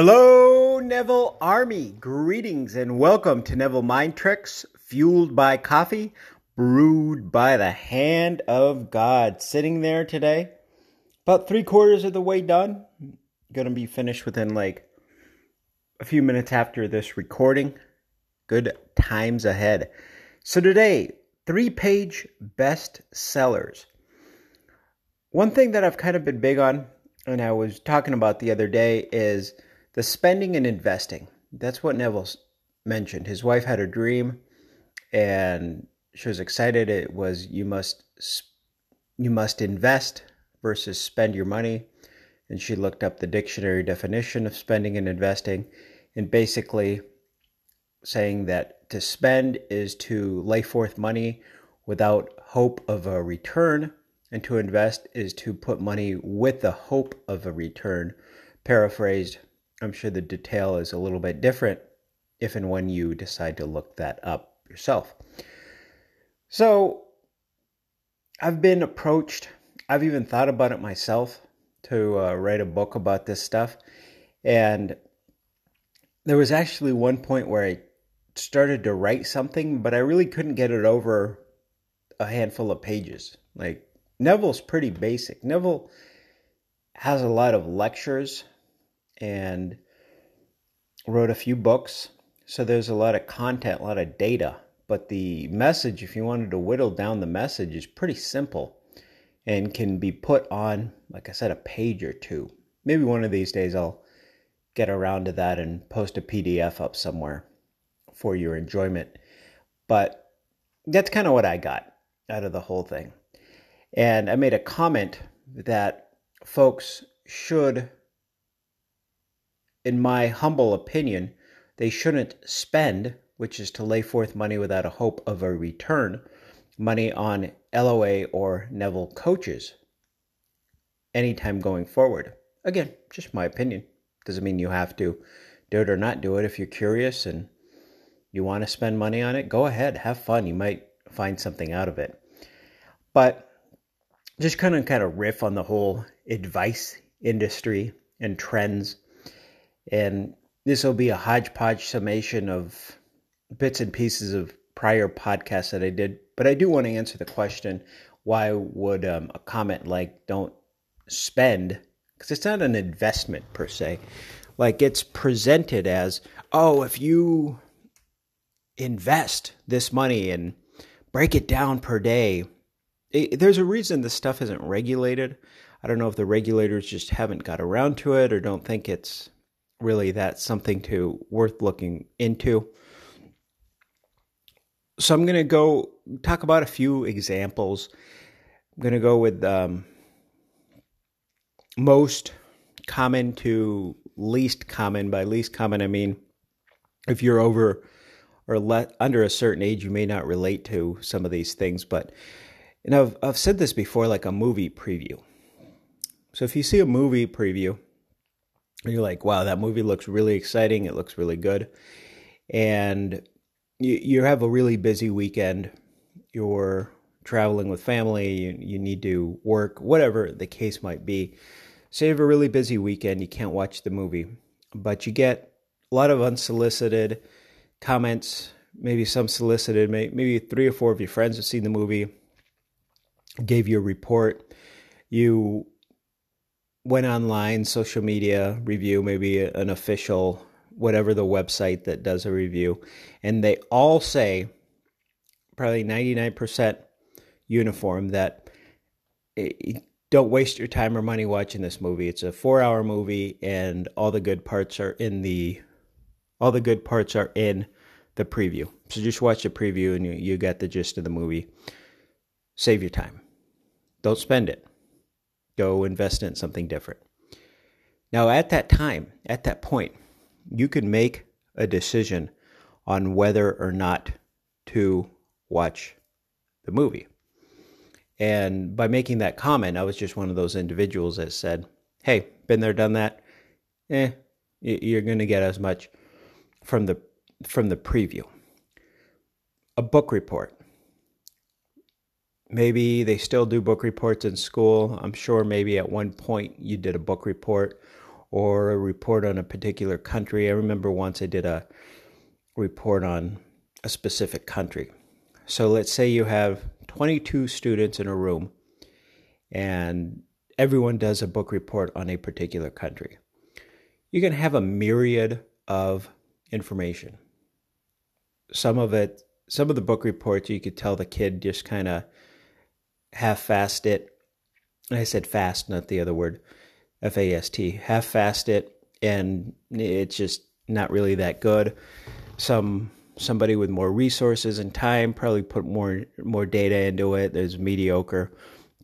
Hello, Neville Army. Greetings and welcome to Neville Mind Tricks, fueled by coffee, brewed by the hand of God. Sitting there today, about three quarters of the way done. Gonna be finished within like a few minutes after this recording. Good times ahead. So, today, three page best sellers. One thing that I've kind of been big on, and I was talking about the other day, is the spending and investing. That's what Neville mentioned. His wife had a dream, and she was excited. It was you must you must invest versus spend your money. And she looked up the dictionary definition of spending and investing, and basically saying that to spend is to lay forth money without hope of a return, and to invest is to put money with the hope of a return. Paraphrased I'm sure the detail is a little bit different if and when you decide to look that up yourself. So, I've been approached, I've even thought about it myself to uh, write a book about this stuff. And there was actually one point where I started to write something, but I really couldn't get it over a handful of pages. Like, Neville's pretty basic. Neville has a lot of lectures and wrote a few books. So there's a lot of content, a lot of data. But the message, if you wanted to whittle down the message, is pretty simple and can be put on, like I said, a page or two. Maybe one of these days I'll get around to that and post a PDF up somewhere for your enjoyment. But that's kind of what I got out of the whole thing. And I made a comment that folks should in my humble opinion, they shouldn't spend, which is to lay forth money without a hope of a return, money on LOA or Neville coaches anytime going forward. Again, just my opinion. Doesn't mean you have to do it or not do it. If you're curious and you want to spend money on it, go ahead, have fun. You might find something out of it. But just kind of kind of riff on the whole advice industry and trends and this will be a hodgepodge summation of bits and pieces of prior podcasts that I did. But I do want to answer the question why would um, a comment like don't spend? Because it's not an investment per se. Like it's presented as, oh, if you invest this money and break it down per day, it, there's a reason this stuff isn't regulated. I don't know if the regulators just haven't got around to it or don't think it's really that's something to worth looking into. So I'm going to go talk about a few examples. I'm going to go with um, most common to least common. By least common, I mean if you're over or le- under a certain age, you may not relate to some of these things. But and I've I've said this before, like a movie preview. So if you see a movie preview you're like, wow, that movie looks really exciting. It looks really good. And you, you have a really busy weekend. You're traveling with family, you, you need to work, whatever the case might be. So you have a really busy weekend, you can't watch the movie, but you get a lot of unsolicited comments, maybe some solicited, maybe three or four of your friends have seen the movie, gave you a report. You went online, social media review, maybe an official, whatever the website that does a review, and they all say, probably 99% uniform, that eh, don't waste your time or money watching this movie. It's a four hour movie, and all the good parts are in the all the good parts are in the preview. So just watch the preview and you, you get the gist of the movie. Save your time. Don't spend it go invest in something different. Now, at that time, at that point, you could make a decision on whether or not to watch the movie. And by making that comment, I was just one of those individuals that said, "Hey, been there, done that. Eh, you're going to get as much from the from the preview." A book report maybe they still do book reports in school. I'm sure maybe at one point you did a book report, or a report on a particular country. I remember once I did a report on a specific country. So let's say you have 22 students in a room and everyone does a book report on a particular country. You can have a myriad of information. Some of it, some of the book reports, you could tell the kid just kind of half-fast it. I said fast, not the other word, F-A-S-T. Half-fast it, and it's just not really that good. Some somebody with more resources and time probably put more more data into it. There's mediocre,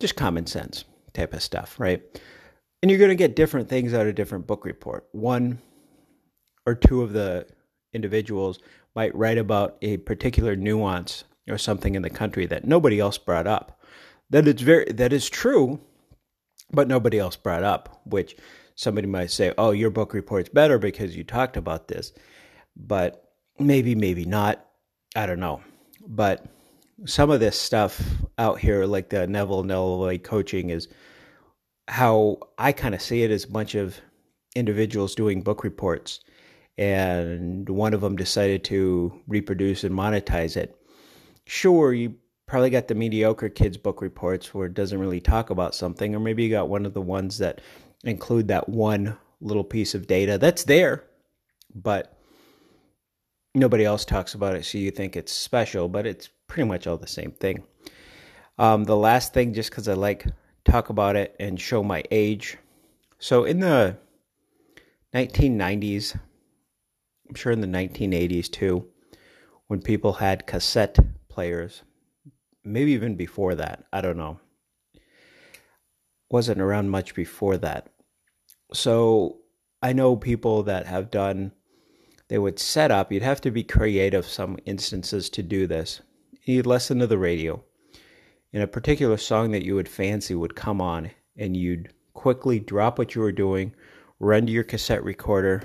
just common sense type of stuff, right? And you're going to get different things out of different book report. One or two of the individuals might write about a particular nuance or something in the country that nobody else brought up. That it's very that is true, but nobody else brought up, which somebody might say, "Oh, your book report's better because you talked about this." But maybe maybe not. I don't know. But some of this stuff out here like the Neville Neville coaching is how I kind of see it as a bunch of individuals doing book reports and one of them decided to reproduce and monetize it. Sure, you probably got the mediocre kids book reports where it doesn't really talk about something, or maybe you got one of the ones that include that one little piece of data that's there, but nobody else talks about it, so you think it's special, but it's pretty much all the same thing. Um, the last thing, just because I like talk about it and show my age. So in the 1990s, I'm sure in the 1980s too, when people had cassette players, maybe even before that, I don't know. Wasn't around much before that. So I know people that have done, they would set up, you'd have to be creative some instances to do this. You'd listen to the radio. And a particular song that you would fancy would come on, and you'd quickly drop what you were doing, run to your cassette recorder,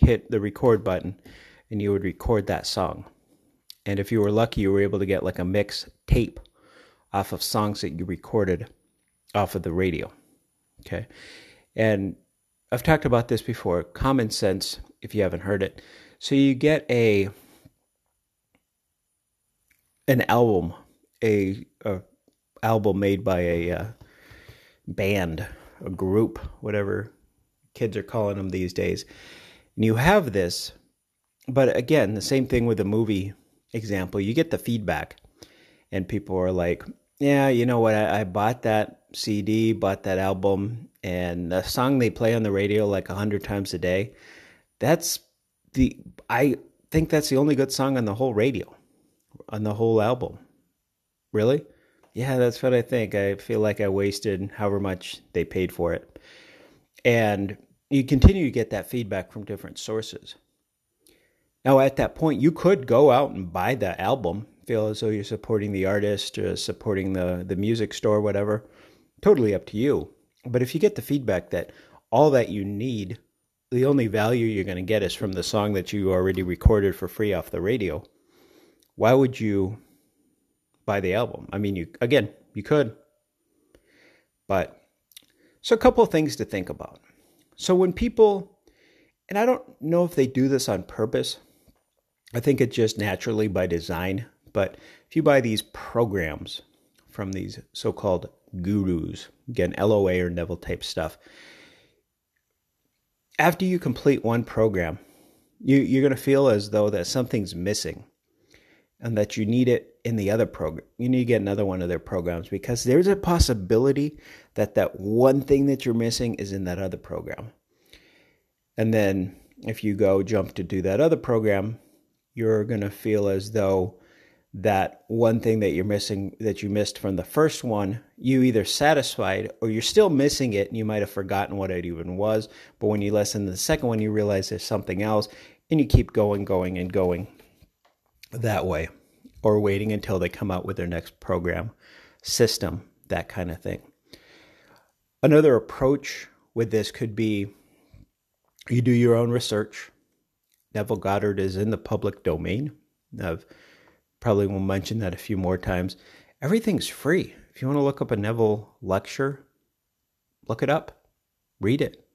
hit the record button and you would record that song. And if you were lucky, you were able to get like a mix tape off of songs that you recorded off of the radio. Okay. And I've talked about this before common sense, if you haven't heard it. So you get a an album, a, a album made by a uh, band, a group, whatever kids are calling them these days. And you have this, but again, the same thing with the movie example. You get the feedback, and people are like, yeah, you know what? I, I bought that CD, bought that album, and the song they play on the radio like a hundred times a day. That's the I think that's the only good song on the whole radio, on the whole album. Really? Yeah, that's what I think. I feel like I wasted however much they paid for it. And you continue to get that feedback from different sources. Now, at that point, you could go out and buy the album, feel as though you're supporting the artist or supporting the, the music store, whatever. Totally up to you. But if you get the feedback that all that you need, the only value you're going to get is from the song that you already recorded for free off the radio, why would you buy the album? I mean, you again, you could. But so a couple of things to think about. So when people, and I don't know if they do this on purpose, I think it's just naturally by design, but if you buy these programs from these so called gurus, again, LOA or Neville type stuff, after you complete one program, you, you're going to feel as though that something's missing and that you need it in the other program. You need to get another one of their programs because there's a possibility that that one thing that you're missing is in that other program. And then if you go jump to do that other program, you're going to feel as though that one thing that you're missing that you missed from the first one, you either satisfied or you're still missing it and you might have forgotten what it even was. But when you listen to the second one, you realize there's something else and you keep going, going, and going that way or waiting until they come out with their next program system, that kind of thing. Another approach with this could be you do your own research. Neville Goddard is in the public domain. I've probably will mention that a few more times. Everything's free. If you want to look up a Neville lecture, look it up, read it.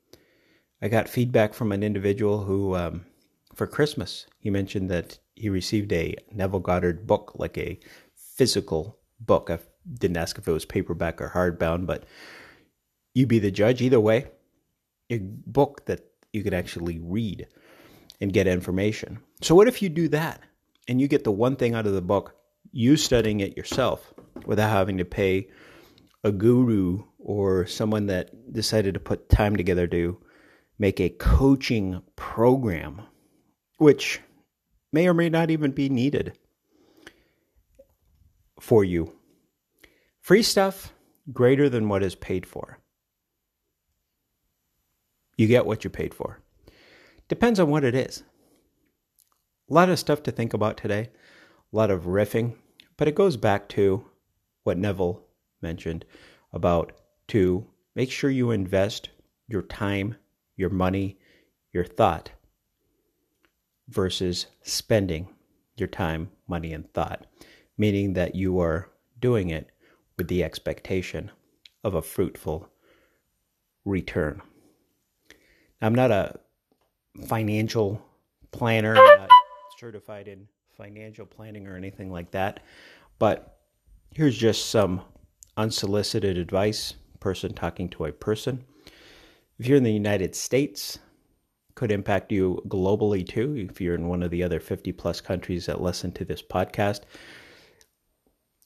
I got feedback from an individual who, um, for Christmas, he mentioned that he received a Neville Goddard book, like a physical book. I didn't ask if it was paperback or hardbound, but you be the judge. Either way, a book that you could actually read and get information. So, what if you do that and you get the one thing out of the book, you studying it yourself without having to pay a guru or someone that decided to put time together to make a coaching program, which may or may not even be needed for you. Free stuff greater than what is paid for. You get what you paid for. Depends on what it is. A lot of stuff to think about today, a lot of riffing, but it goes back to what Neville mentioned about to make sure you invest your time, your money, your thought versus spending your time, money, and thought, meaning that you are doing it with the expectation of a fruitful return. I'm not a financial planner, not certified in financial planning or anything like that, but here's just some unsolicited advice, person talking to a person. If you're in the United States, could impact you globally too if you're in one of the other 50 plus countries that listen to this podcast.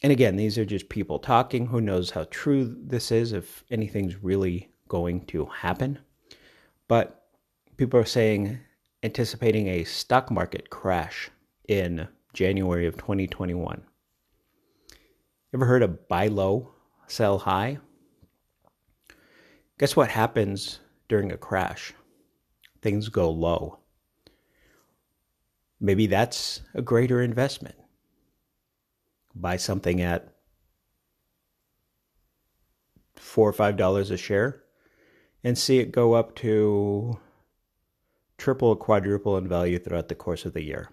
And again, these are just people talking. Who knows how true this is, if anything's really going to happen. But people are saying, anticipating a stock market crash in January of 2021. Ever heard of buy low, sell high? Guess what happens during a crash? things go low. Maybe that's a greater investment. Buy something at four or five dollars a share and see it go up to triple quadruple in value throughout the course of the year.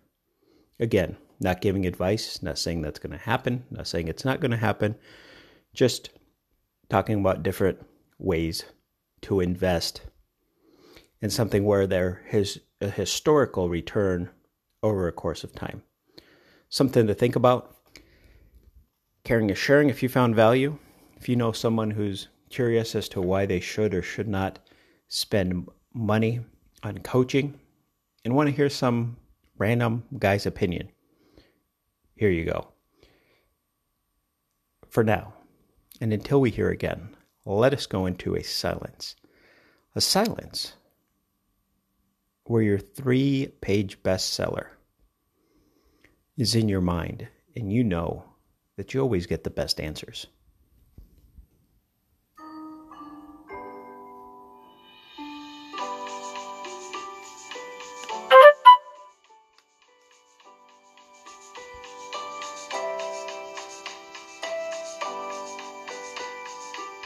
Again, not giving advice, not saying that's going to happen, not saying it's not going to happen, just talking about different ways to invest in something where there is a historical return over a course of time. Something to think about. Caring is sharing if you found value. If you know someone who's curious as to why they should or should not spend money on coaching and want to hear some random guy's opinion, here you go. For now, and until we hear again, let us go into a silence. A silence where your three page bestseller is in your mind and you know that you always get the best answers.